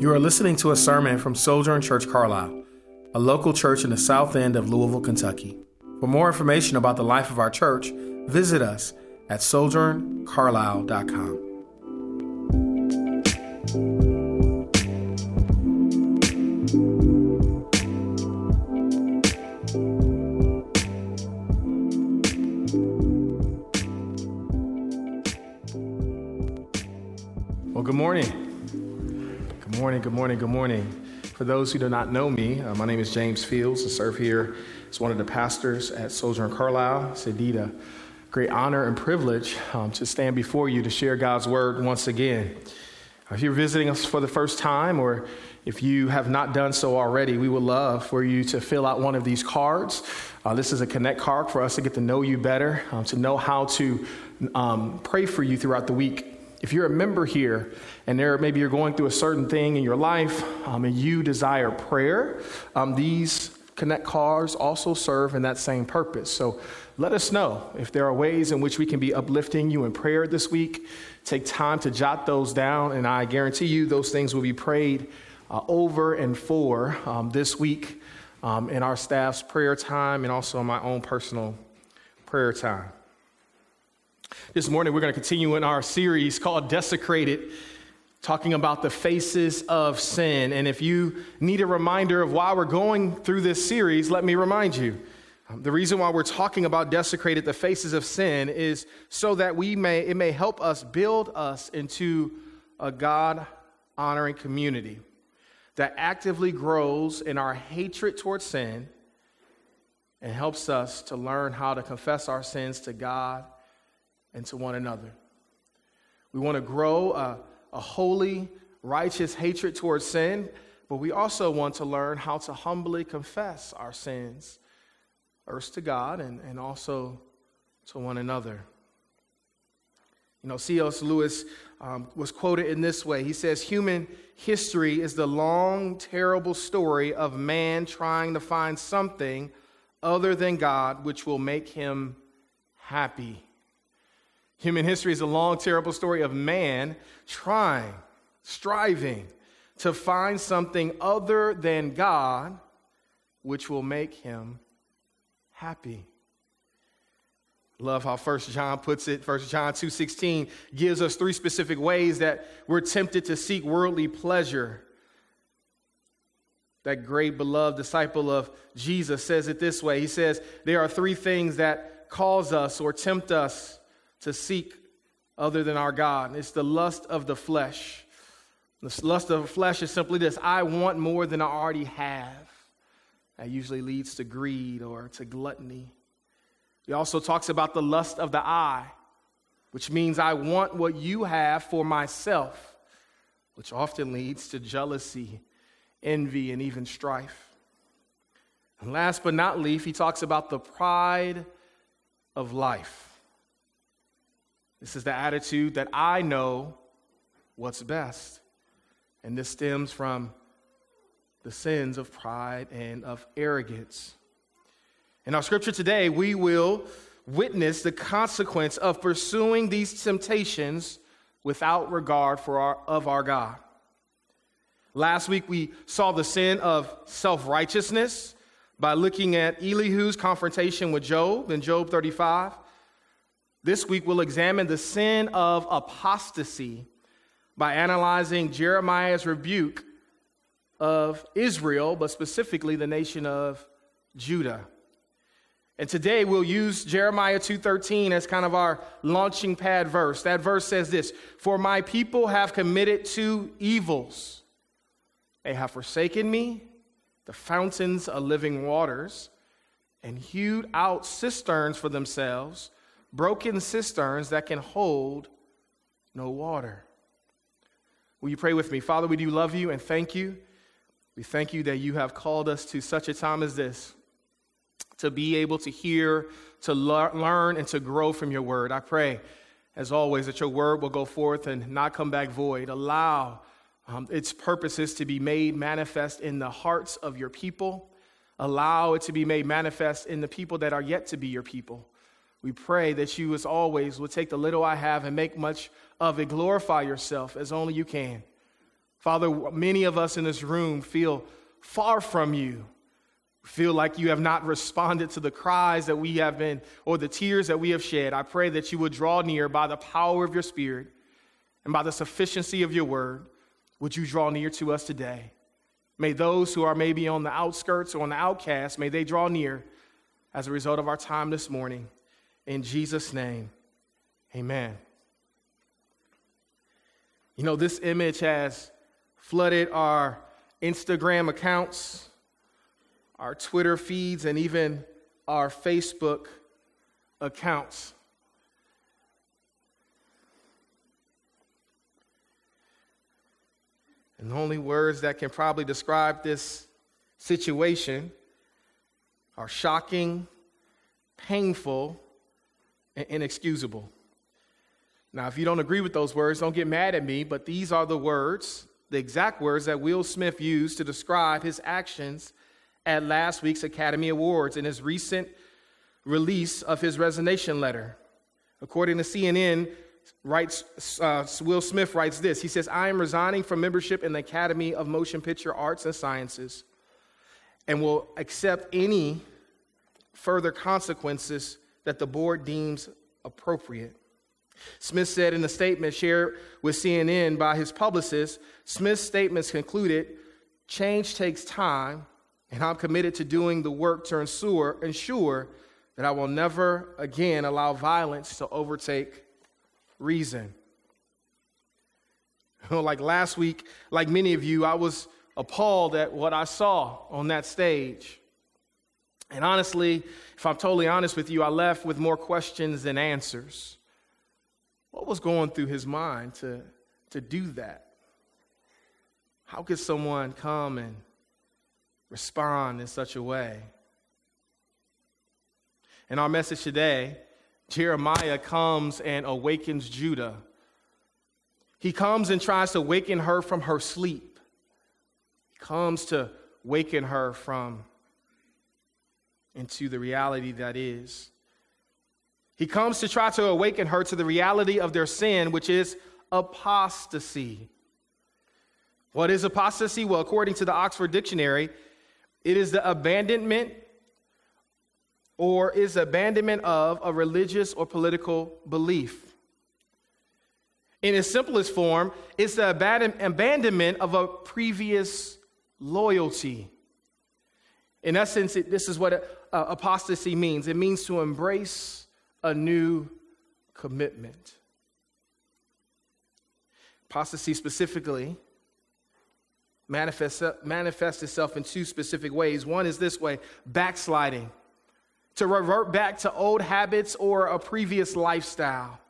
You are listening to a sermon from Sojourn Church Carlisle, a local church in the south end of Louisville, Kentucky. For more information about the life of our church, visit us at sojourncarlisle.com. morning, good morning, good morning. For those who do not know me, uh, my name is James Fields. I serve here as one of the pastors at Sojourn Carlisle. It's indeed a great honor and privilege um, to stand before you to share God's word once again. If you're visiting us for the first time, or if you have not done so already, we would love for you to fill out one of these cards. Uh, this is a connect card for us to get to know you better, um, to know how to um, pray for you throughout the week. If you're a member here and there maybe you're going through a certain thing in your life um, and you desire prayer, um, these Connect cards also serve in that same purpose. So let us know if there are ways in which we can be uplifting you in prayer this week. Take time to jot those down, and I guarantee you those things will be prayed uh, over and for um, this week um, in our staff's prayer time and also in my own personal prayer time. This morning, we're going to continue in our series called Desecrated, talking about the faces of sin. And if you need a reminder of why we're going through this series, let me remind you. Um, the reason why we're talking about desecrated, the faces of sin, is so that we may, it may help us build us into a God honoring community that actively grows in our hatred towards sin and helps us to learn how to confess our sins to God and to one another. We want to grow a, a holy, righteous hatred towards sin, but we also want to learn how to humbly confess our sins, first to God and, and also to one another. You know, C.S. Lewis um, was quoted in this way He says, Human history is the long, terrible story of man trying to find something other than God which will make him happy. Human history is a long, terrible story of man trying, striving to find something other than God which will make him happy. Love how First John puts it. First John 2:16 gives us three specific ways that we're tempted to seek worldly pleasure. That great beloved disciple of Jesus says it this way. He says, There are three things that cause us or tempt us to seek other than our God. It's the lust of the flesh. The lust of the flesh is simply this I want more than I already have. That usually leads to greed or to gluttony. He also talks about the lust of the eye, which means I want what you have for myself, which often leads to jealousy, envy, and even strife. And last but not least, he talks about the pride of life. This is the attitude that I know what's best. And this stems from the sins of pride and of arrogance. In our scripture today, we will witness the consequence of pursuing these temptations without regard for our, of our God. Last week, we saw the sin of self righteousness by looking at Elihu's confrontation with Job in Job 35. This week, we'll examine the sin of apostasy by analyzing Jeremiah's rebuke of Israel, but specifically the nation of Judah. And today we'll use Jeremiah 2:13 as kind of our launching pad verse. That verse says this, "For my people have committed two evils. They have forsaken me, the fountains of living waters, and hewed out cisterns for themselves, broken cisterns that can hold no water. Will you pray with me? Father, we do love you and thank you. We thank you that you have called us to such a time as this to be able to hear, to learn, and to grow from your word. I pray, as always, that your word will go forth and not come back void. Allow um, its purposes to be made manifest in the hearts of your people. Allow it to be made manifest in the people that are yet to be your people. We pray that you, as always, will take the little I have and make much of it. Glorify yourself as only you can. Father, many of us in this room feel far from you. Feel like you have not responded to the cries that we have been, or the tears that we have shed. I pray that you would draw near by the power of your Spirit and by the sufficiency of your word. Would you draw near to us today? May those who are maybe on the outskirts or on the outcast, may they draw near as a result of our time this morning. In Jesus' name, amen. You know, this image has flooded our Instagram accounts, our Twitter feeds, and even our Facebook accounts. And the only words that can probably describe this situation are shocking, painful, inexcusable. Now, if you don't agree with those words, don't get mad at me, but these are the words, the exact words that Will Smith used to describe his actions at last week's Academy Awards in his recent release of his resignation letter. According to CNN, writes, uh, Will Smith writes this. He says, I am resigning from membership in the Academy of Motion Picture Arts and Sciences and will accept any further consequences that the board deems appropriate. Smith said in a statement shared with CNN by his publicist, Smith's statements concluded change takes time, and I'm committed to doing the work to ensure, ensure that I will never again allow violence to overtake reason. like last week, like many of you, I was appalled at what I saw on that stage. And honestly, if I'm totally honest with you, I left with more questions than answers. What was going through his mind to, to do that? How could someone come and respond in such a way? In our message today, Jeremiah comes and awakens Judah. He comes and tries to waken her from her sleep. He comes to waken her from into the reality that is. He comes to try to awaken her to the reality of their sin, which is apostasy. What is apostasy? Well, according to the Oxford Dictionary, it is the abandonment or is abandonment of a religious or political belief. In its simplest form, it's the abandonment of a previous loyalty. In essence, it, this is what uh, apostasy means it means to embrace a new commitment. Apostasy specifically manifests, manifests itself in two specific ways. One is this way backsliding, to revert back to old habits or a previous lifestyle,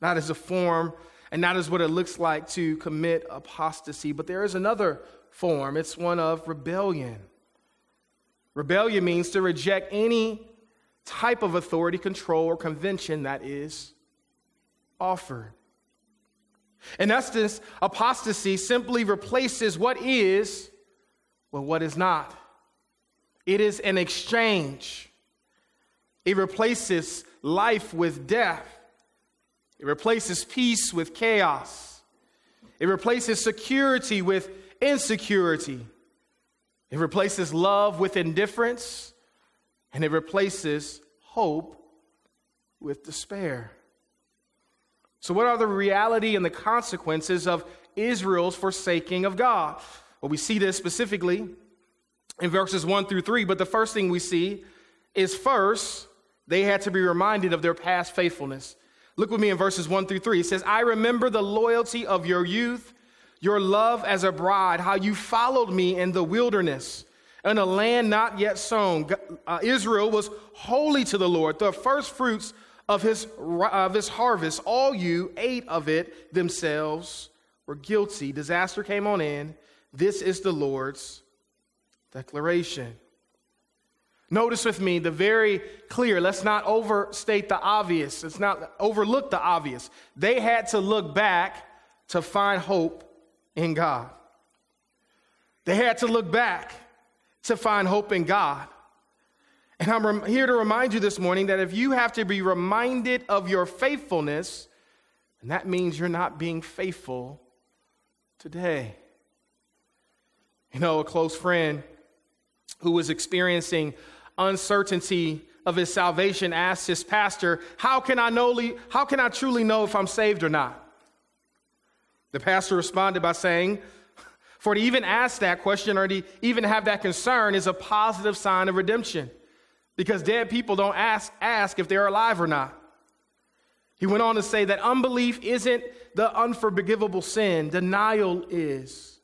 not as a form and not as what it looks like to commit apostasy. But there is another form, it's one of rebellion. Rebellion means to reject any type of authority, control, or convention that is offered. In essence, apostasy simply replaces what is with what is not. It is an exchange. It replaces life with death. It replaces peace with chaos. It replaces security with insecurity. It replaces love with indifference and it replaces hope with despair. So, what are the reality and the consequences of Israel's forsaking of God? Well, we see this specifically in verses 1 through 3, but the first thing we see is first, they had to be reminded of their past faithfulness. Look with me in verses 1 through 3. It says, I remember the loyalty of your youth, your love as a bride, how you followed me in the wilderness in a land not yet sown. Uh, Israel was holy to the Lord, the first fruits of his, of his harvest. All you ate of it themselves were guilty. Disaster came on in. This is the Lord's declaration. Notice with me the very clear, let's not overstate the obvious. Let's not overlook the obvious. They had to look back to find hope in God. They had to look back to find hope in God. And I'm here to remind you this morning that if you have to be reminded of your faithfulness, and that means you're not being faithful today. You know, a close friend who was experiencing uncertainty of his salvation asked his pastor, How can I know how can I truly know if I'm saved or not? The pastor responded by saying, For to even ask that question or to even have that concern is a positive sign of redemption. Because dead people don't ask, ask if they're alive or not. He went on to say that unbelief isn't the unforgivable sin, denial is.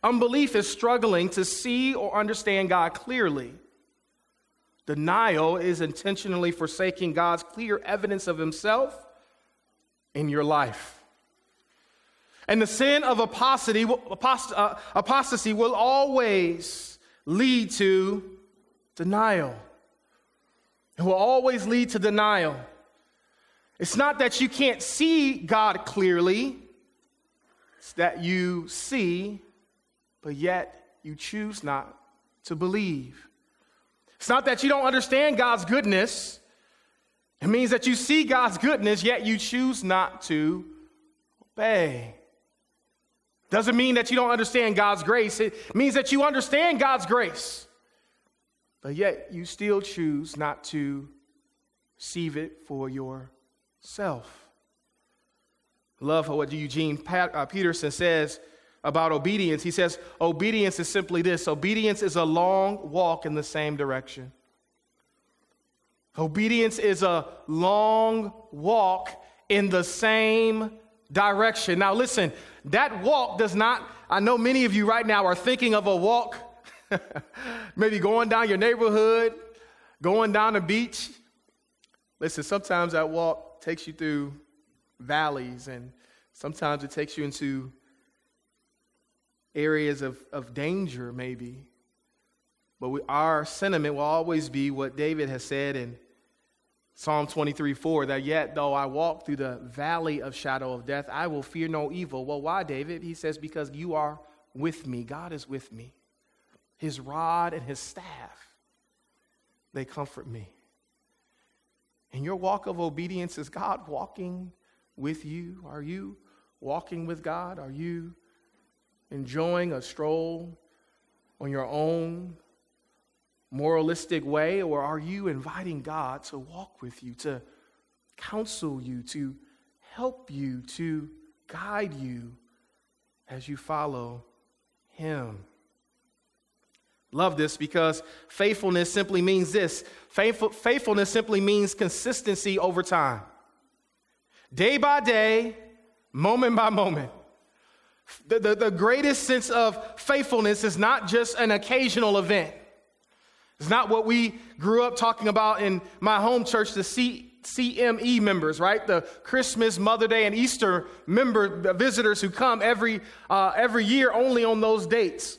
Unbelief is struggling to see or understand God clearly. Denial is intentionally forsaking God's clear evidence of Himself in your life. And the sin of apostasy, uh, apostasy will always lead to denial. It will always lead to denial. It's not that you can't see God clearly, it's that you see, but yet you choose not to believe. It's not that you don't understand God's goodness. It means that you see God's goodness, yet you choose not to obey. Doesn't mean that you don't understand God's grace. It means that you understand God's grace, but yet you still choose not to receive it for yourself. Love what Eugene uh, Peterson says about obedience. He says, Obedience is simply this obedience is a long walk in the same direction. Obedience is a long walk in the same direction. Now, listen, that walk does not, I know many of you right now are thinking of a walk, maybe going down your neighborhood, going down the beach. Listen, sometimes that walk takes you through valleys, and sometimes it takes you into areas of, of danger, maybe. But we, our sentiment will always be what David has said in Psalm 23 4 that yet though I walk through the valley of shadow of death, I will fear no evil. Well, why, David? He says, Because you are with me. God is with me. His rod and his staff, they comfort me. And your walk of obedience is God walking with you? Are you walking with God? Are you enjoying a stroll on your own moralistic way, or are you inviting God to walk with you, to counsel you, to help you, to guide you as you follow Him? Love this because faithfulness simply means this Faithful, faithfulness simply means consistency over time. Day by day, moment by moment. The, the, the, greatest sense of faithfulness is not just an occasional event. It's not what we grew up talking about in my home church, the C, CME members, right? The Christmas, Mother Day, and Easter member visitors who come every, uh, every year only on those dates.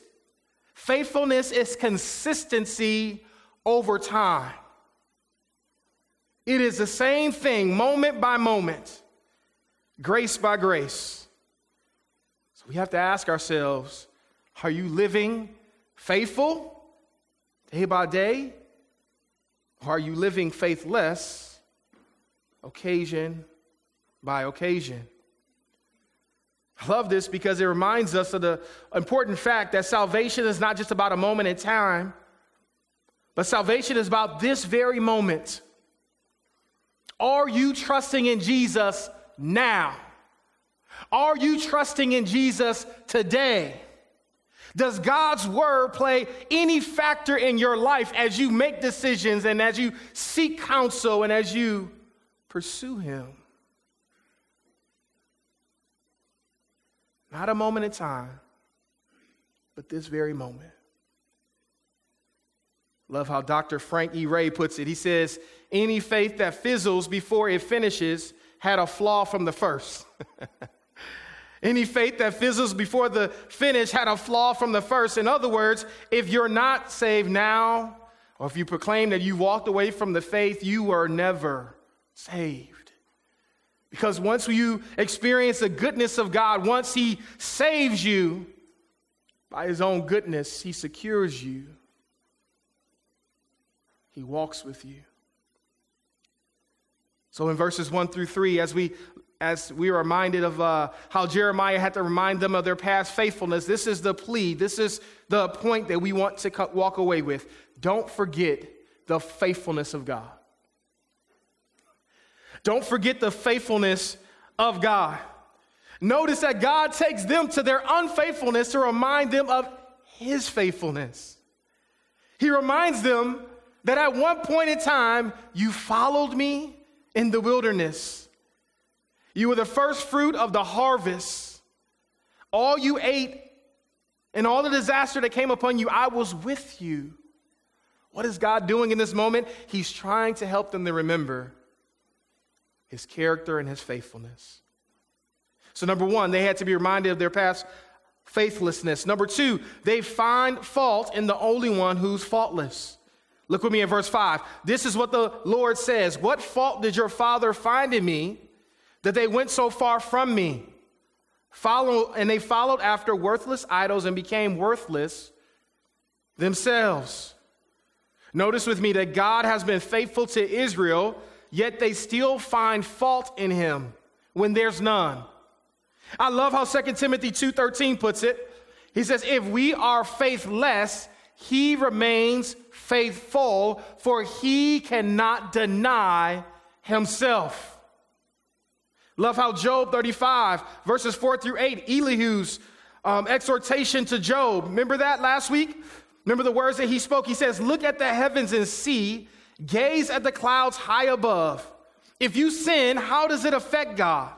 Faithfulness is consistency over time. It is the same thing, moment by moment, grace by grace. So we have to ask ourselves are you living faithful day by day? Are you living faithless occasion by occasion? I love this because it reminds us of the important fact that salvation is not just about a moment in time, but salvation is about this very moment. Are you trusting in Jesus now? Are you trusting in Jesus today? Does God's word play any factor in your life as you make decisions and as you seek counsel and as you pursue Him? Not a moment in time, but this very moment. Love how Dr. Frank E. Ray puts it. He says, Any faith that fizzles before it finishes had a flaw from the first. Any faith that fizzles before the finish had a flaw from the first. In other words, if you're not saved now, or if you proclaim that you walked away from the faith, you were never saved. Because once you experience the goodness of God, once He saves you by His own goodness, He secures you, He walks with you. So in verses 1 through 3, as we as we are reminded of uh, how Jeremiah had to remind them of their past faithfulness, this is the plea, this is the point that we want to walk away with. Don't forget the faithfulness of God. Don't forget the faithfulness of God. Notice that God takes them to their unfaithfulness to remind them of his faithfulness. He reminds them that at one point in time, you followed me in the wilderness. You were the first fruit of the harvest. All you ate and all the disaster that came upon you, I was with you. What is God doing in this moment? He's trying to help them to remember his character and his faithfulness. So, number one, they had to be reminded of their past faithlessness. Number two, they find fault in the only one who's faultless. Look with me in verse 5. This is what the Lord says What fault did your father find in me that they went so far from me? Follow, and they followed after worthless idols and became worthless themselves. Notice with me that God has been faithful to Israel, yet they still find fault in him when there's none. I love how 2 Timothy 2:13 puts it. He says, "If we are faithless, he remains faithful, for he cannot deny himself." Love how Job 35, verses 4 through 8, Elihu's um, exhortation to Job. Remember that last week? Remember the words that he spoke? He says, Look at the heavens and see, gaze at the clouds high above. If you sin, how does it affect God?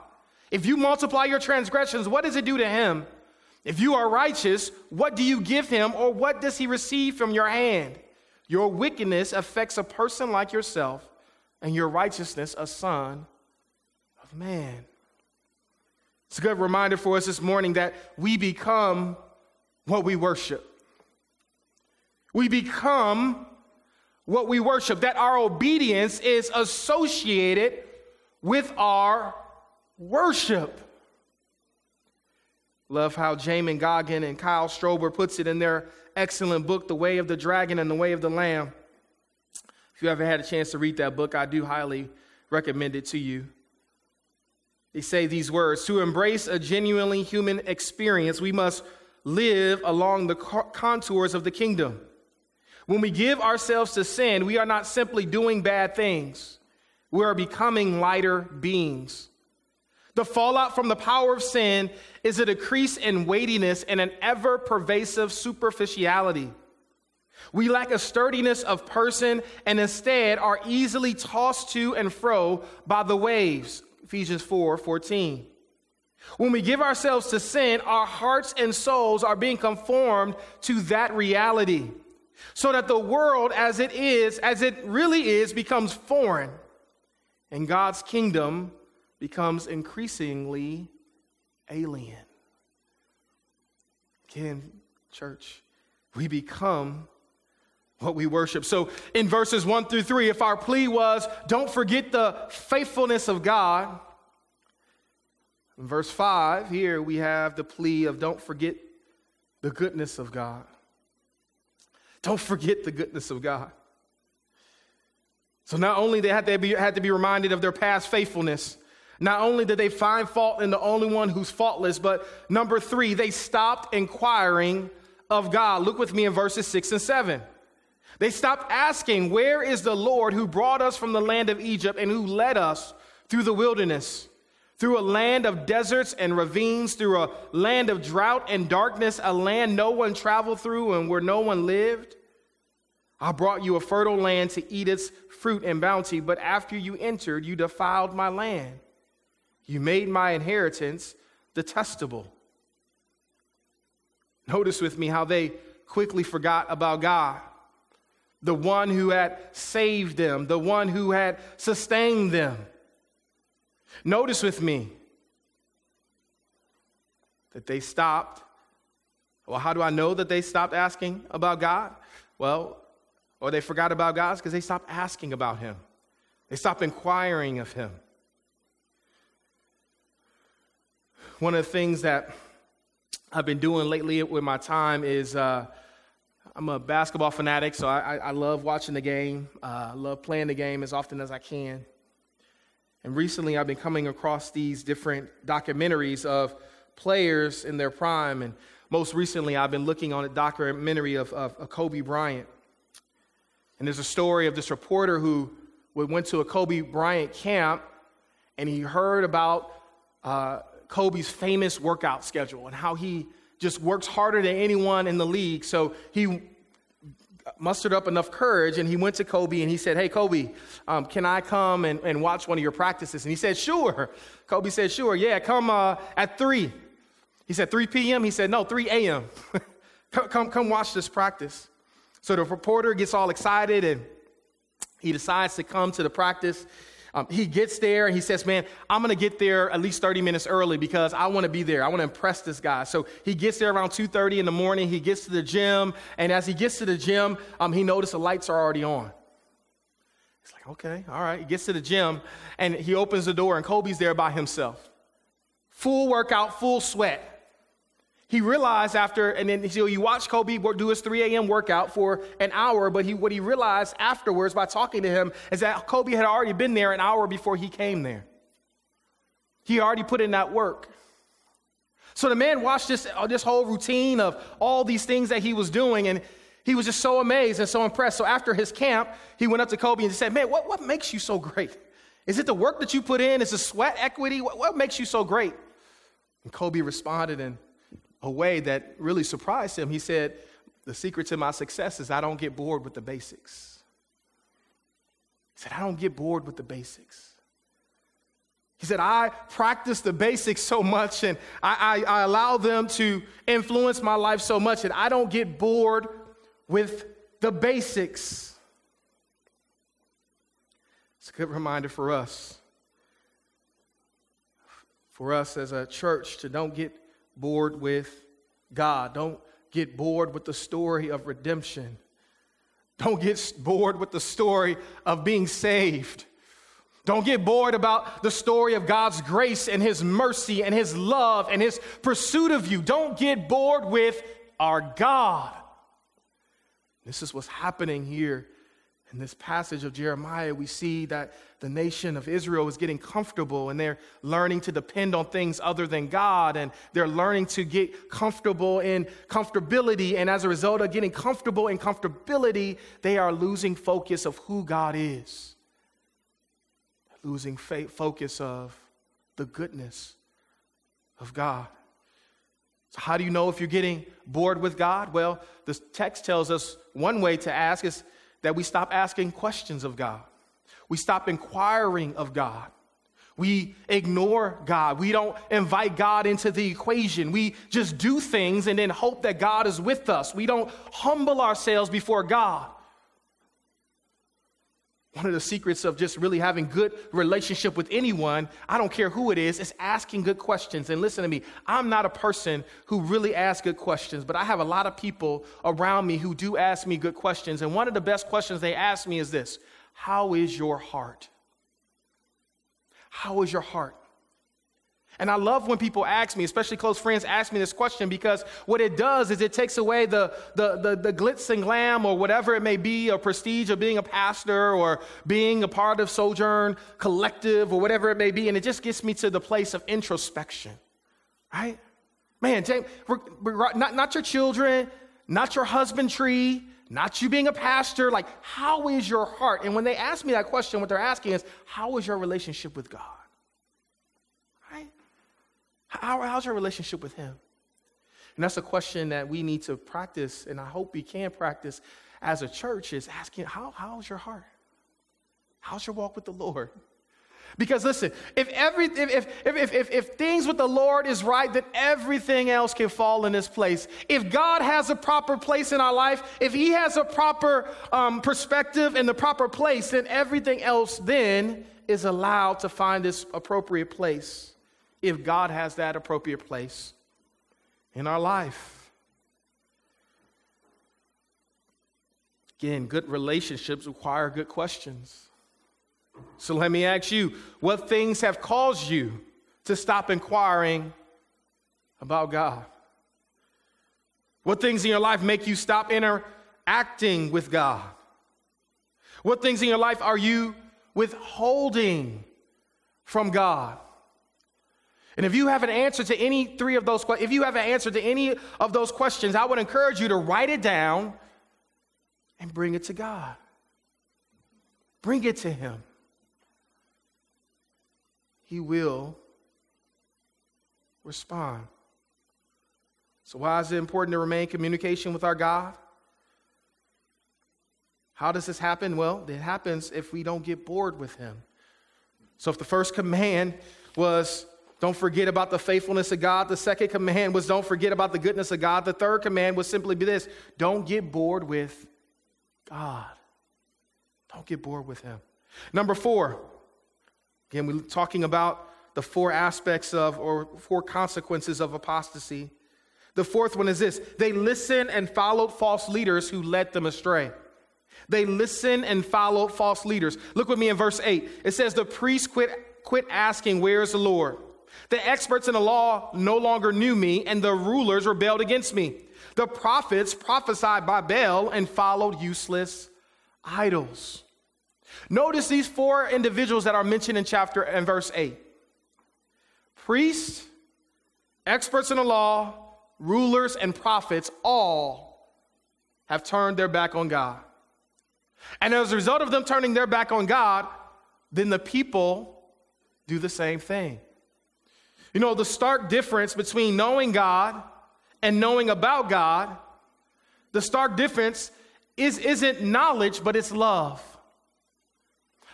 If you multiply your transgressions, what does it do to him? If you are righteous, what do you give him, or what does he receive from your hand? Your wickedness affects a person like yourself, and your righteousness a son man. It's a good reminder for us this morning that we become what we worship. We become what we worship, that our obedience is associated with our worship. Love how Jamin Goggin and Kyle Strobel puts it in their excellent book, The Way of the Dragon and the Way of the Lamb. If you ever had a chance to read that book, I do highly recommend it to you. They say these words To embrace a genuinely human experience, we must live along the contours of the kingdom. When we give ourselves to sin, we are not simply doing bad things, we are becoming lighter beings. The fallout from the power of sin is a decrease in weightiness and an ever pervasive superficiality. We lack a sturdiness of person and instead are easily tossed to and fro by the waves. Ephesians 4 14. When we give ourselves to sin, our hearts and souls are being conformed to that reality so that the world as it is, as it really is, becomes foreign and God's kingdom becomes increasingly alien. Again, church, we become what we worship. So in verses 1 through 3, if our plea was, don't forget the faithfulness of God, in verse 5, here we have the plea of don't forget the goodness of God. Don't forget the goodness of God. So not only they had to be, had to be reminded of their past faithfulness, not only did they find fault in the only one who's faultless, but number three, they stopped inquiring of God. Look with me in verses six and seven. They stopped asking, Where is the Lord who brought us from the land of Egypt and who led us through the wilderness? Through a land of deserts and ravines, through a land of drought and darkness, a land no one traveled through and where no one lived. I brought you a fertile land to eat its fruit and bounty, but after you entered, you defiled my land. You made my inheritance detestable. Notice with me how they quickly forgot about God, the one who had saved them, the one who had sustained them. Notice with me that they stopped. Well, how do I know that they stopped asking about God? Well, or they forgot about God because they stopped asking about Him, they stopped inquiring of Him. one of the things that I've been doing lately with my time is uh, I'm a basketball fanatic, so I, I love watching the game. Uh, I love playing the game as often as I can. And recently I've been coming across these different documentaries of players in their prime. And most recently I've been looking on a documentary of, of, of Kobe Bryant. And there's a story of this reporter who went to a Kobe Bryant camp and he heard about uh, Kobe's famous workout schedule and how he just works harder than anyone in the league. So he mustered up enough courage and he went to Kobe and he said, Hey, Kobe, um, can I come and, and watch one of your practices? And he said, Sure. Kobe said, Sure, yeah, come uh, at 3. He said, 3 p.m.? He said, No, 3 a.m. come, come, come watch this practice. So the reporter gets all excited and he decides to come to the practice. Um, he gets there and he says, Man, I'm going to get there at least 30 minutes early because I want to be there. I want to impress this guy. So he gets there around 2.30 in the morning. He gets to the gym. And as he gets to the gym, um, he notices the lights are already on. He's like, Okay, all right. He gets to the gym and he opens the door and Kobe's there by himself. Full workout, full sweat he realized after, and then so you watch Kobe do his 3 a.m. workout for an hour, but he, what he realized afterwards by talking to him is that Kobe had already been there an hour before he came there. He already put in that work. So the man watched this, uh, this whole routine of all these things that he was doing, and he was just so amazed and so impressed. So after his camp, he went up to Kobe and said, Man, what, what makes you so great? Is it the work that you put in? Is it sweat equity? What, what makes you so great? And Kobe responded and a way that really surprised him. He said, The secret to my success is I don't get bored with the basics. He said, I don't get bored with the basics. He said, I practice the basics so much and I, I, I, allow them to influence my life so much that I don't get bored with the basics. It's a good reminder for us, for us as a church to don't get bored with God. Don't get bored with the story of redemption. Don't get bored with the story of being saved. Don't get bored about the story of God's grace and His mercy and His love and His pursuit of you. Don't get bored with our God. This is what's happening here in this passage of Jeremiah, we see that the nation of Israel is getting comfortable and they're learning to depend on things other than God and they're learning to get comfortable in comfortability. And as a result of getting comfortable in comfortability, they are losing focus of who God is, losing focus of the goodness of God. So, how do you know if you're getting bored with God? Well, the text tells us one way to ask is that we stop asking questions of God. We stop inquiring of God. We ignore God. We don't invite God into the equation. We just do things and then hope that God is with us. We don't humble ourselves before God. One of the secrets of just really having good relationship with anyone, I don't care who it is, is asking good questions. And listen to me, I'm not a person who really asks good questions, but I have a lot of people around me who do ask me good questions. And one of the best questions they ask me is this How is your heart? How is your heart? And I love when people ask me, especially close friends, ask me this question because what it does is it takes away the, the, the, the, glitz and glam or whatever it may be, or prestige of being a pastor or being a part of Sojourn Collective or whatever it may be. And it just gets me to the place of introspection, right? Man, James, not, not your children, not your husbandry, not you being a pastor. Like, how is your heart? And when they ask me that question, what they're asking is, how is your relationship with God? How, how's your relationship with Him? And that's a question that we need to practice, and I hope we can practice as a church is asking, how, how's your heart? How's your walk with the Lord? Because listen, if, every, if, if, if, if, if things with the Lord is right, then everything else can fall in its place. If God has a proper place in our life, if He has a proper um, perspective and the proper place, then everything else then is allowed to find its appropriate place if God has that appropriate place in our life. Again, good relationships require good questions. So let me ask you what things have caused you to stop inquiring about God? What things in your life make you stop interacting with God? What things in your life are you withholding from God. And if you have an answer to any three of those if you have an answer to any of those questions, I would encourage you to write it down and bring it to God. Bring it to him. He will respond. So why is it important to remain in communication with our God? How does this happen? Well, it happens if we don't get bored with him. So if the first command was don't forget about the faithfulness of God. The second command was don't forget about the goodness of God. The third command was simply be this don't get bored with God. Don't get bored with Him. Number four, again, we're talking about the four aspects of or four consequences of apostasy. The fourth one is this they listened and followed false leaders who led them astray. They listened and followed false leaders. Look with me in verse 8. It says, The priest quit, quit asking, Where is the Lord? The experts in the law no longer knew me, and the rulers rebelled against me. The prophets prophesied by Baal and followed useless idols. Notice these four individuals that are mentioned in chapter and verse 8 priests, experts in the law, rulers, and prophets all have turned their back on God. And as a result of them turning their back on God, then the people do the same thing. You know, the stark difference between knowing God and knowing about God, the stark difference is, isn't knowledge, but it's love.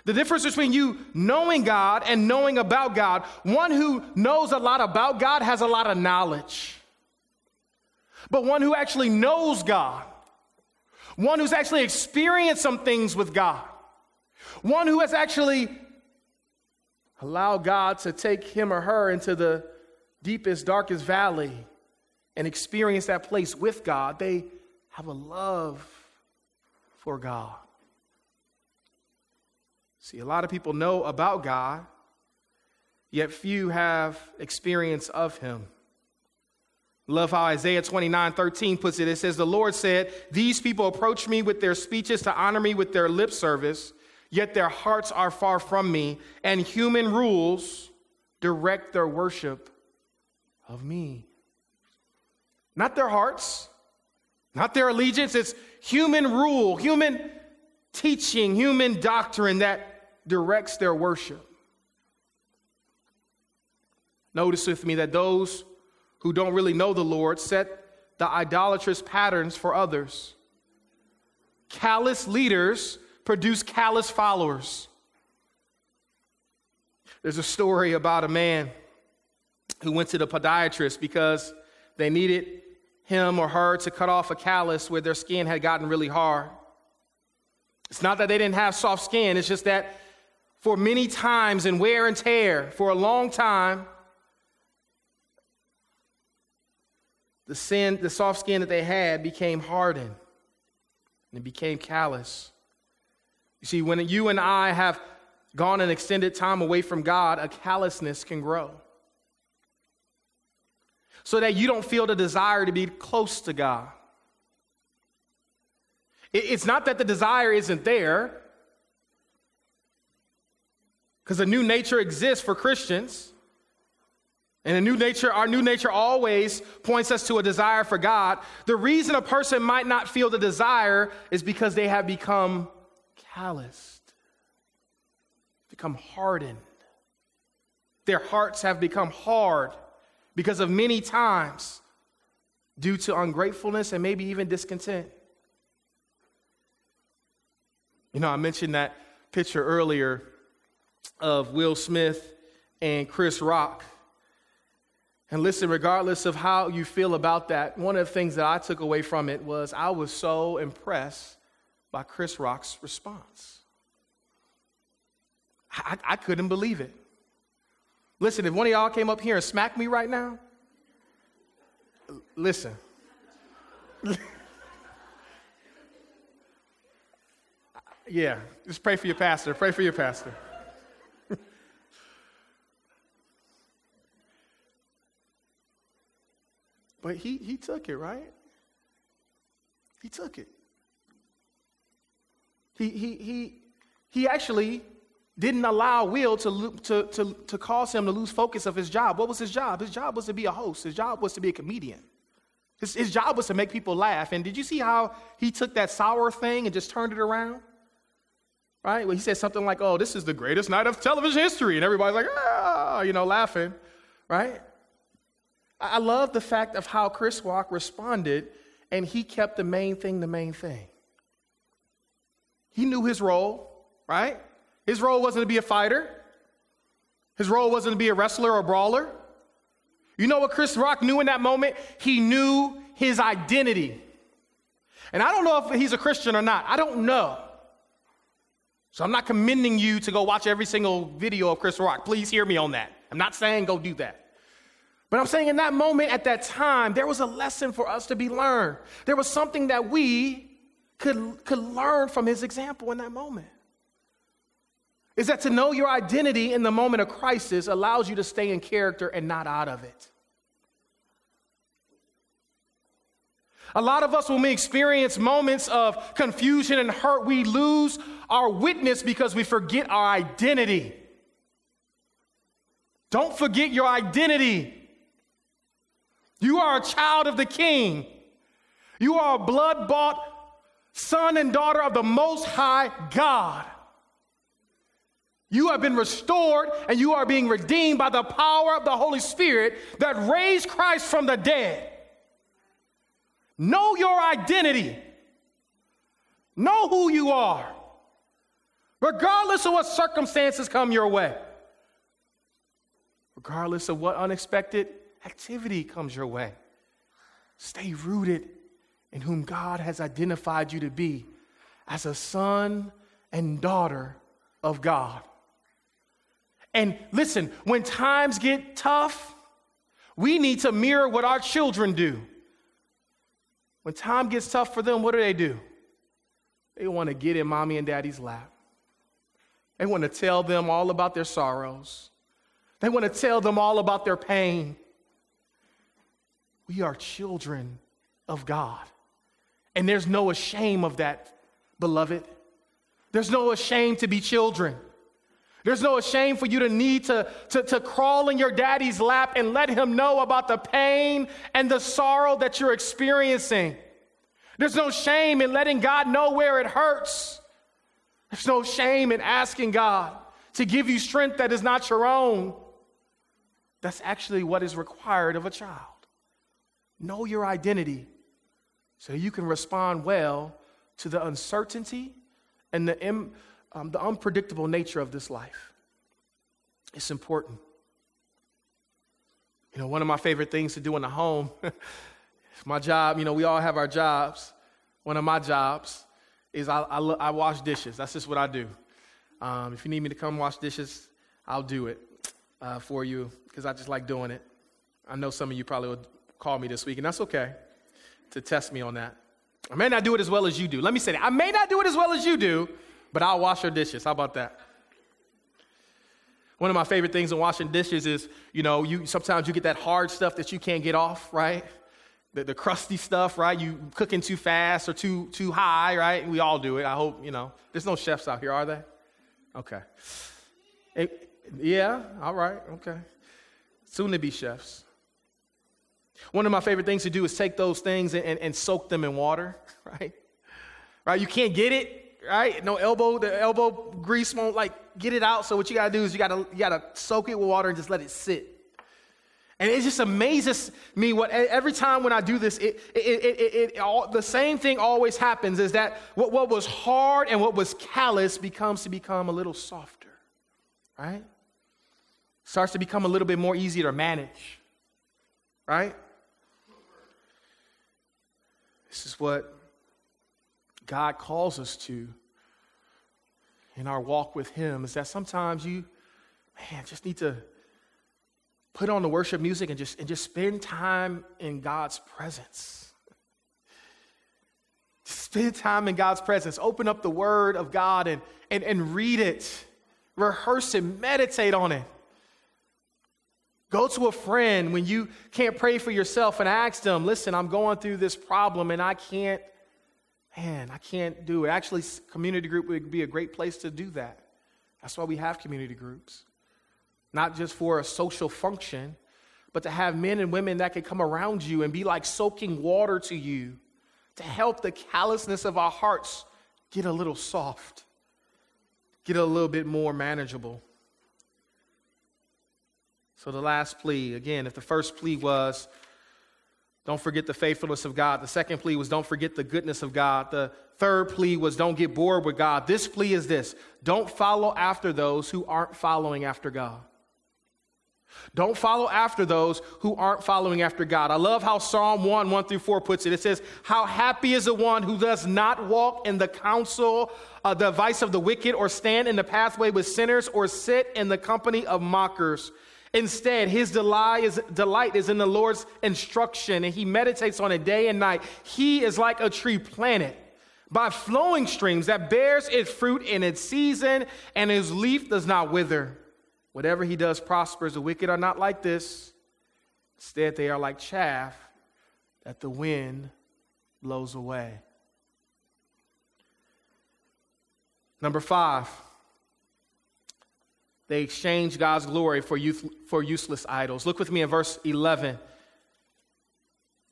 The difference between you knowing God and knowing about God, one who knows a lot about God has a lot of knowledge. But one who actually knows God, one who's actually experienced some things with God, one who has actually Allow God to take him or her into the deepest, darkest valley and experience that place with God. They have a love for God. See, a lot of people know about God, yet few have experience of him. Love how Isaiah 29 13 puts it. It says, The Lord said, These people approach me with their speeches to honor me with their lip service, yet their hearts are far from me, and human rules direct their worship of me. Not their hearts, not their allegiance, it's human rule, human teaching, human doctrine that directs their worship. Notice with me that those who don't really know the Lord set the idolatrous patterns for others. Callous leaders produce callous followers. There's a story about a man who went to the podiatrist because they needed him or her to cut off a callus where their skin had gotten really hard. It's not that they didn't have soft skin, it's just that for many times in wear and tear, for a long time, the sin, the soft skin that they had became hardened and it became callous. You see, when you and I have gone an extended time away from God, a callousness can grow. So that you don't feel the desire to be close to God. It's not that the desire isn't there, because a new nature exists for Christians. And a new nature, our new nature always points us to a desire for God. The reason a person might not feel the desire is because they have become calloused, become hardened. Their hearts have become hard because of many times due to ungratefulness and maybe even discontent. You know, I mentioned that picture earlier of Will Smith and Chris Rock. And listen, regardless of how you feel about that, one of the things that I took away from it was I was so impressed by Chris Rock's response. I, I couldn't believe it. Listen, if one of y'all came up here and smacked me right now, listen. yeah, just pray for your pastor. Pray for your pastor. but he, he took it, right? He took it. He, he, he, he actually didn't allow Will to, to, to, to cause him to lose focus of his job. What was his job? His job was to be a host, his job was to be a comedian. His, his job was to make people laugh. And did you see how he took that sour thing and just turned it around? Right? Well, he said something like, Oh, this is the greatest night of television history. And everybody's like, Ah, you know, laughing. Right? I love the fact of how Chris Rock responded, and he kept the main thing the main thing. He knew his role, right? His role wasn't to be a fighter. His role wasn't to be a wrestler or brawler. You know what Chris Rock knew in that moment? He knew his identity. And I don't know if he's a Christian or not. I don't know. So I'm not commending you to go watch every single video of Chris Rock. Please hear me on that. I'm not saying go do that. But I'm saying in that moment, at that time, there was a lesson for us to be learned. There was something that we could, could learn from his example in that moment is that to know your identity in the moment of crisis allows you to stay in character and not out of it. A lot of us, when we experience moments of confusion and hurt, we lose our witness because we forget our identity. Don't forget your identity. You are a child of the king. You are a blood bought son and daughter of the Most High God. You have been restored and you are being redeemed by the power of the Holy Spirit that raised Christ from the dead. Know your identity. Know who you are, regardless of what circumstances come your way, regardless of what unexpected activity comes your way. Stay rooted in whom God has identified you to be as a son and daughter of God. And listen, when times get tough, we need to mirror what our children do. When time gets tough for them, what do they do? They want to get in mommy and daddy's lap. They want to tell them all about their sorrows. They want to tell them all about their pain. We are children of God. And there's no shame of that, beloved. There's no shame to be children. There's no shame for you to need to, to, to crawl in your daddy's lap and let him know about the pain and the sorrow that you're experiencing. There's no shame in letting God know where it hurts. There's no shame in asking God to give you strength that is not your own. That's actually what is required of a child. Know your identity so you can respond well to the uncertainty and the um, the unpredictable nature of this life. It's important. You know, one of my favorite things to do in the home, my job, you know, we all have our jobs. One of my jobs is I, I, I wash dishes. That's just what I do. Um, if you need me to come wash dishes, I'll do it uh, for you because I just like doing it. I know some of you probably will call me this week, and that's okay to test me on that. I may not do it as well as you do. Let me say that. I may not do it as well as you do, but I'll wash your dishes. How about that? One of my favorite things in washing dishes is, you know, you sometimes you get that hard stuff that you can't get off, right? The, the crusty stuff, right? You cooking too fast or too too high, right? We all do it. I hope, you know. There's no chefs out here, are they? Okay. It, yeah, all right, okay. Soon to be chefs. One of my favorite things to do is take those things and, and, and soak them in water, right? Right? You can't get it, right? No elbow, the elbow grease won't like get it out. So what you gotta do is you gotta you gotta soak it with water and just let it sit. And it just amazes me what every time when I do this, it, it, it, it, all, the same thing always happens is that what, what was hard and what was callous becomes to become a little softer, right? Starts to become a little bit more easy to manage, right? This is what God calls us to in our walk with Him is that sometimes you, man, just need to put on the worship music and just, and just spend time in God's presence. Spend time in God's presence. Open up the Word of God and, and, and read it. Rehearse it. Meditate on it. Go to a friend when you can't pray for yourself and ask them, listen, I'm going through this problem and I can't man, I can't do it. Actually, community group would be a great place to do that. That's why we have community groups, not just for a social function, but to have men and women that can come around you and be like soaking water to you to help the callousness of our hearts get a little soft, get a little bit more manageable. So, the last plea again, if the first plea was, don't forget the faithfulness of God. The second plea was, don't forget the goodness of God. The third plea was, don't get bored with God. This plea is this don't follow after those who aren't following after God. Don't follow after those who aren't following after God. I love how Psalm 1, 1 through 4 puts it. It says, How happy is the one who does not walk in the counsel, uh, the advice of the wicked, or stand in the pathway with sinners, or sit in the company of mockers. Instead, his delight is, delight is in the Lord's instruction, and he meditates on it day and night. He is like a tree planted by flowing streams that bears its fruit in its season, and his leaf does not wither. Whatever he does prospers. The wicked are not like this. Instead, they are like chaff that the wind blows away. Number five, they exchange God's glory for, youth, for useless idols. Look with me in verse 11.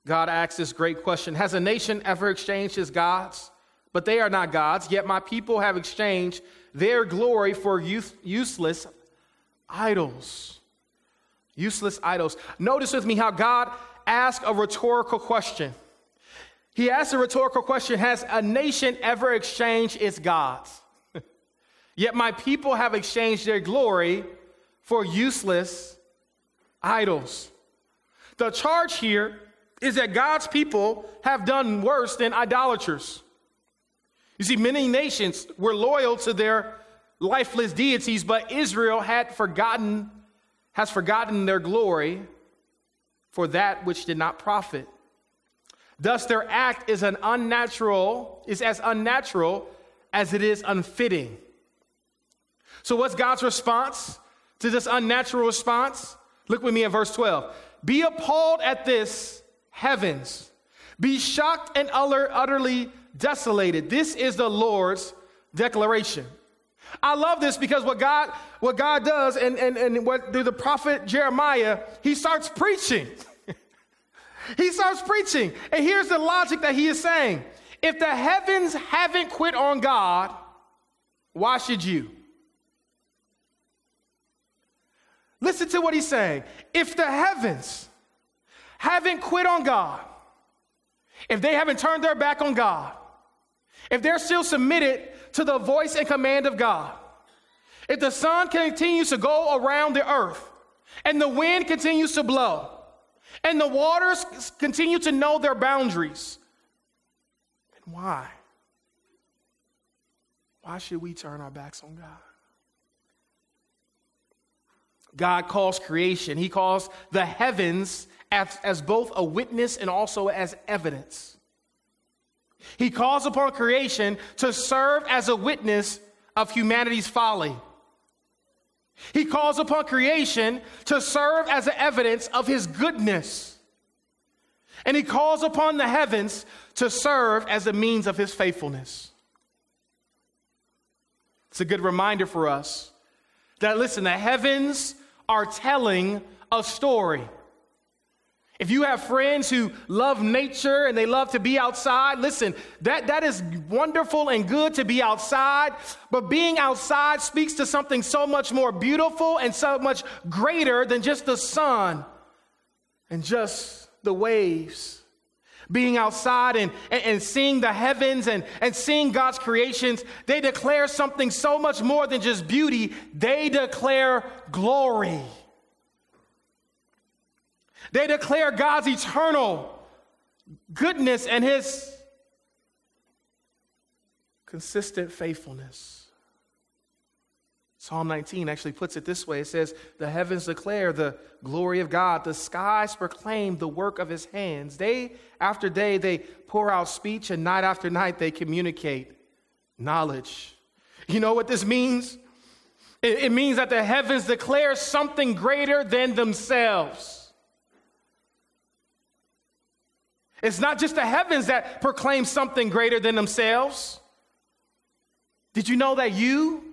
God asks this great question Has a nation ever exchanged his gods? But they are not gods, yet my people have exchanged their glory for youth, useless idols. Useless idols. Notice with me how God asks a rhetorical question. He asks a rhetorical question Has a nation ever exchanged its gods? Yet my people have exchanged their glory for useless idols. The charge here is that God's people have done worse than idolaters. You see, many nations were loyal to their lifeless deities, but Israel had forgotten, has forgotten their glory for that which did not profit. Thus, their act is an unnatural, is as unnatural as it is unfitting. So, what's God's response to this unnatural response? Look with me at verse 12. Be appalled at this, heavens. Be shocked and utterly desolated. This is the Lord's declaration. I love this because what God, what God does, and, and, and what through the prophet Jeremiah, he starts preaching. he starts preaching. And here's the logic that he is saying. If the heavens haven't quit on God, why should you? Listen to what he's saying. If the heavens haven't quit on God, if they haven't turned their back on God, if they're still submitted to the voice and command of God, if the sun continues to go around the earth and the wind continues to blow and the waters continue to know their boundaries, then why? Why should we turn our backs on God? God calls creation, He calls the heavens as, as both a witness and also as evidence. He calls upon creation to serve as a witness of humanity's folly. He calls upon creation to serve as an evidence of his goodness. And he calls upon the heavens to serve as a means of his faithfulness. It's a good reminder for us that, listen, the heavens are telling a story. If you have friends who love nature and they love to be outside, listen, that, that is wonderful and good to be outside, but being outside speaks to something so much more beautiful and so much greater than just the sun and just the waves. Being outside and, and, and seeing the heavens and, and seeing God's creations, they declare something so much more than just beauty, they declare glory. They declare God's eternal goodness and his consistent faithfulness. Psalm 19 actually puts it this way it says, The heavens declare the glory of God, the skies proclaim the work of his hands. Day after day, they pour out speech, and night after night, they communicate knowledge. You know what this means? It, means that the heavens declare something greater than themselves. It's not just the heavens that proclaim something greater than themselves. Did you know that you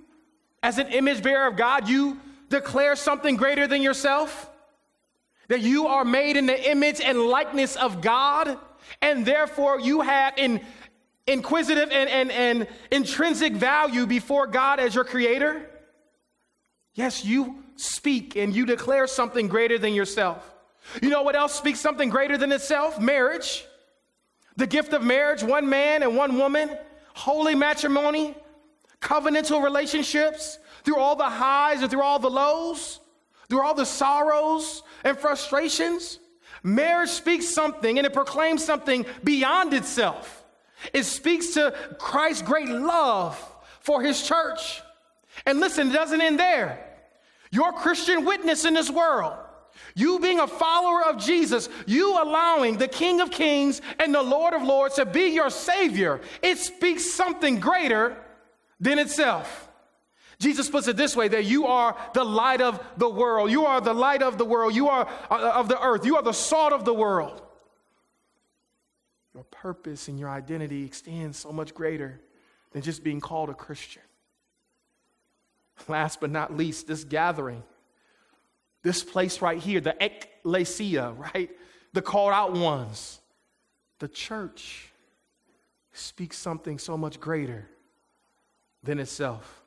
As an image bearer of God, you declare something greater than yourself? That you are made in the image and likeness of God, and therefore you have in, inquisitive and, and, and intrinsic value before God as your creator? Yes, you speak and you declare something greater than yourself. You know what else speaks something greater than itself? Marriage. The gift of marriage, one man and one woman, holy matrimony, covenantal relationships, through all the highs and through all the lows, through all the sorrows and frustrations. Marriage speaks something and it proclaims something beyond itself. It speaks to Christ's great love for his church. And listen, it doesn't end there. Your Christian witness in this world, you being a follower of Jesus, you allowing the King of Kings and the Lord of Lords to be your Savior, it speaks something greater than itself. Jesus puts it this way that you are the light of the world. You are the light of the world. You are uh, of the earth. You are the salt of the world. Your purpose and your identity extends so much greater than just being called a Christian. Last but not least, this gathering, this place right here, the ecclesia, right? The called out ones, the church speaks something so much greater than itself.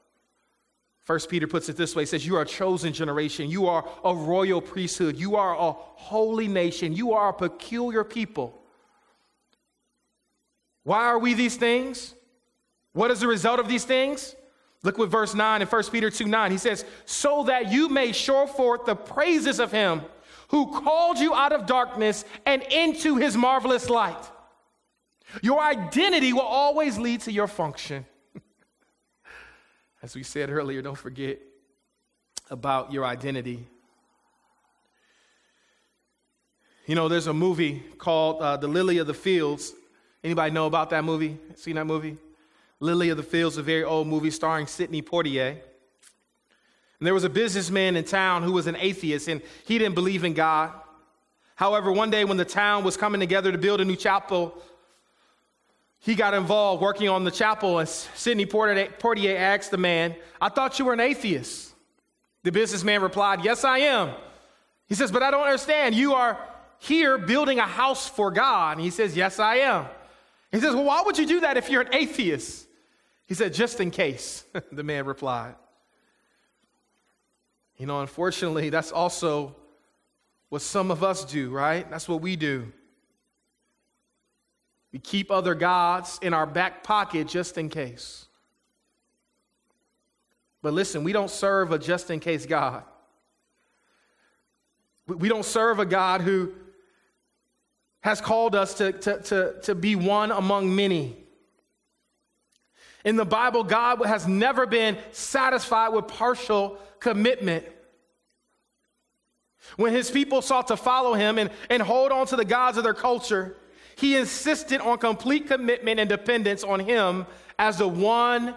First Peter puts it this way: he says, You are a chosen generation, you are a royal priesthood, you are a holy nation, you are a peculiar people. Why are we these things? What is the result of these things? Look with verse 9 in 1 Peter 2 9. He says, So that you may show forth the praises of him who called you out of darkness and into his marvelous light. Your identity will always lead to your function. As we said earlier, don't forget about your identity. You know, there's a movie called uh, The Lily of the Fields. Anybody know about that movie? Seen that movie? Lily of the Fields, a very old movie starring Sidney Poitier. And there was a businessman in town who was an atheist and he didn't believe in God. However, one day when the town was coming together to build a new chapel, he got involved working on the chapel, and Sidney Poitier asked the man, I thought you were an atheist. The businessman replied, Yes, I am. He says, But I don't understand. You are here building a house for God. And he says, Yes, I am. He says, Well, why would you do that if you're an atheist? He said, Just in case, the man replied. You know, unfortunately, that's also what some of us do, right? That's what we do. We keep other gods in our back pocket just in case. But listen, we don't serve a just in case God. We don't serve a God who has called us to, to, to, to be one among many. In the Bible, God has never been satisfied with partial commitment. When his people sought to follow him and, and hold on to the gods of their culture, he insisted on complete commitment and dependence on him as the one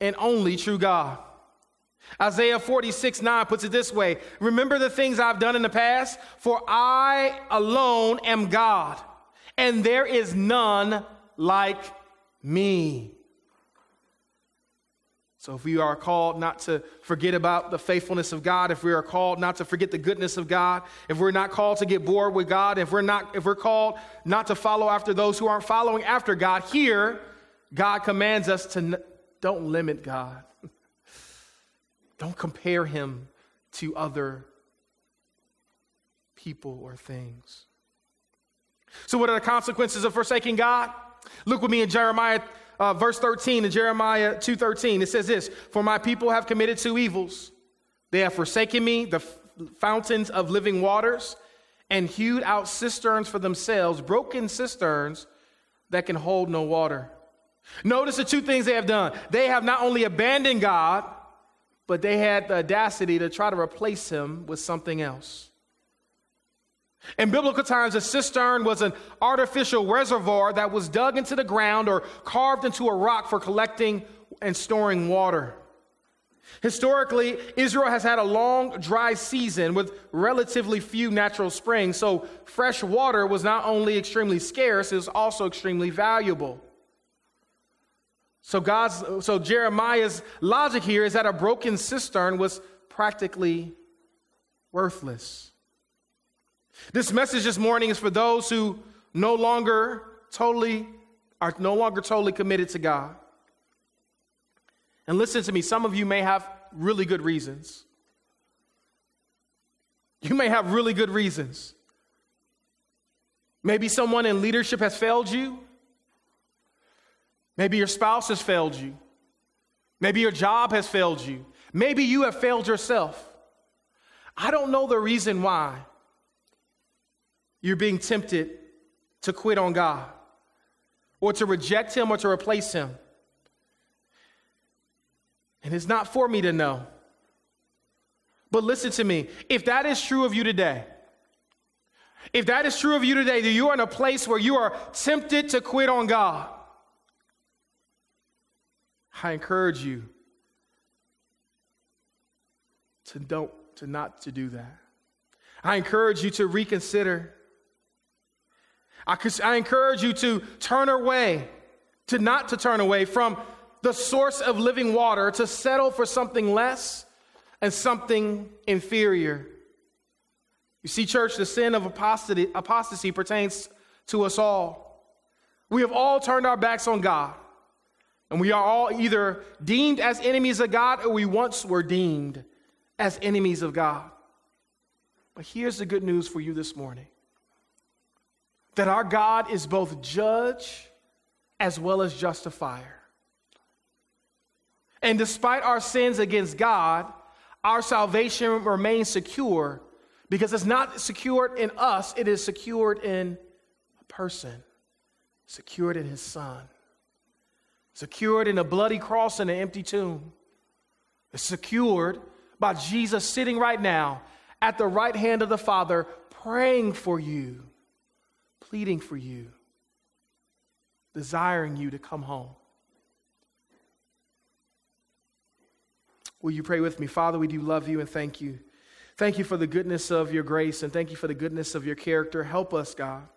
and only true God. Isaiah 46 9 puts it this way Remember the things I've done in the past, for I alone am God, and there is none like me. So, if we are called not to forget about the faithfulness of God, if we are called not to forget the goodness of God, if we're not called to get bored with God, if we're not, if we're called not to follow after those who aren't following after God, here God commands us to n- don't limit God, don't compare Him to other people or things. So, what are the consequences of forsaking God? Look with me in Jeremiah uh, verse 13 in Jeremiah 2:13. It says this, "For my people have committed two evils. They have forsaken me, the f- fountains of living waters, and hewed out cisterns for themselves, broken cisterns that can hold no water." Notice the two things they have done. They have not only abandoned God, but they had the audacity to try to replace him with something else. In biblical times, a cistern was an artificial reservoir that was dug into the ground or carved into a rock for collecting and storing water. Historically, Israel has had a long dry season with relatively few natural springs, so fresh water was not only extremely scarce, it was also extremely valuable. So God's so Jeremiah's logic here is that a broken cistern was practically worthless. This message this morning is for those who no longer totally are no longer totally committed to God. And listen to me, some of you may have really good reasons. You may have really good reasons. Maybe someone in leadership has failed you. Maybe your spouse has failed you. Maybe your job has failed you. Maybe you have failed yourself. I don't know the reason why you're being tempted to quit on God or to reject Him or to replace Him. And it's not for me to know. But listen to me if that is true of you today, if that is true of you today, that you are in a place where you are tempted to quit on God, I encourage you to don't to not to do that. I encourage you to reconsider. I, I encourage you to turn away, to not to turn away from the source of living water, to settle for something less and something inferior. You see, church, the sin of apostasy, apostasy pertains to us all. We have all turned our backs on God. And we are all either deemed as enemies of God or we once were deemed as enemies of God. But here's the good news for you this morning that our God is both judge as well as justifier. And despite our sins against God, our salvation remains secure because it's not secured in us, it is secured in a person, secured in his son, secured in a bloody cross and an empty tomb. It's secured by Jesus sitting right now at the right hand of the Father, praying for you, pleading for you, desiring you to come home. Will you pray with me? Father, we do love you and thank you. Thank you for the goodness of your grace and thank you for the goodness of your character. Help us, God.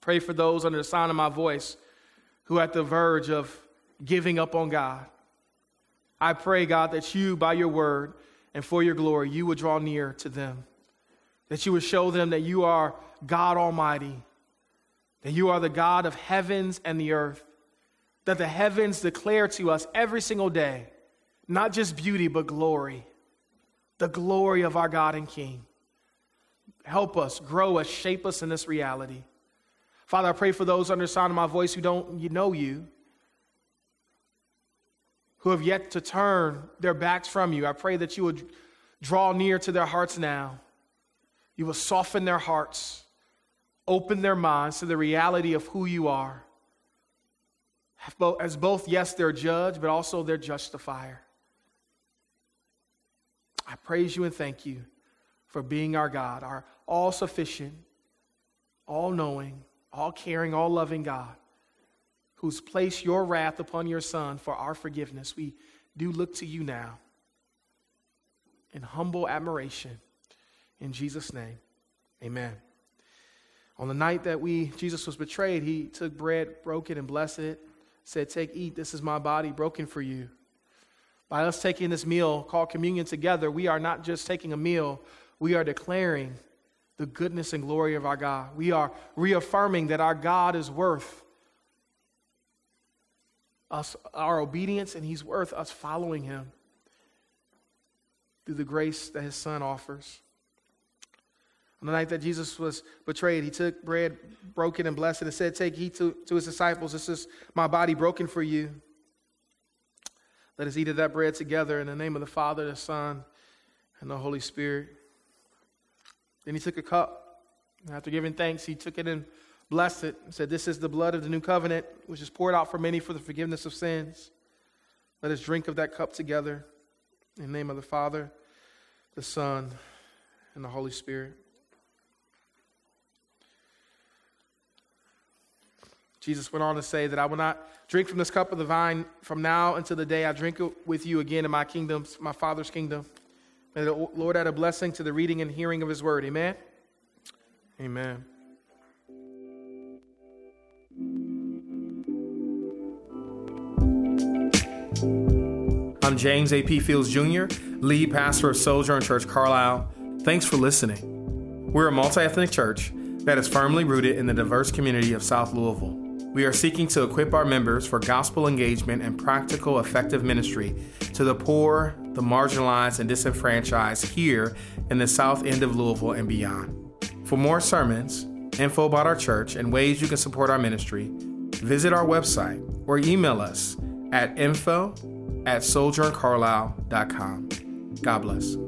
Pray for those under the sound of my voice who are at the verge of giving up on God. I pray, God, that you, by your word and for your glory, you would draw near to them, that you would show them that you are God Almighty, that you are the God of heavens and the earth, that the heavens declare to us every single day not just beauty, but glory, the glory of our God and King. Help us, grow us, shape us in this reality. Father, I pray for those under the sound of my voice who don't know you, who have yet to turn their backs from you. I pray that you would draw near to their hearts now. You will soften their hearts, open their minds to the reality of who you are. As both, yes, their judge, but also their justifier. I praise you and thank you for being our God, our all sufficient, all knowing, all caring, all loving God who's placed your wrath upon your Son for our forgiveness, we do look to you now in humble admiration. In Jesus' name, amen. On the night that we Jesus was betrayed, he took bread, broke it, and blessed it, said, Take, eat, this is my body broken for you. By us taking this meal called communion together, we are not just taking a meal, we are declaring the goodness and glory of our God. We are reaffirming that our God is worth us our obedience and he's worth us following him through the grace that his son offers. The night that Jesus was betrayed, he took bread, broke it, and blessed it, and said, Take heed to, to his disciples. This is my body broken for you. Let us eat of that bread together in the name of the Father, the Son, and the Holy Spirit. Then he took a cup. And After giving thanks, he took it and blessed it and said, This is the blood of the new covenant, which is poured out for many for the forgiveness of sins. Let us drink of that cup together in the name of the Father, the Son, and the Holy Spirit. Jesus went on to say that I will not drink from this cup of the vine from now until the day I drink it with you again in my kingdom, my Father's kingdom. May the Lord add a blessing to the reading and hearing of his word. Amen. Amen. I'm James A.P. Fields Jr., lead pastor of Sojourn Church Carlisle. Thanks for listening. We're a multi ethnic church that is firmly rooted in the diverse community of South Louisville. We are seeking to equip our members for gospel engagement and practical, effective ministry to the poor, the marginalized, and disenfranchised here in the south end of Louisville and beyond. For more sermons, info about our church, and ways you can support our ministry, visit our website or email us at info at sojourncarlisle.com. God bless.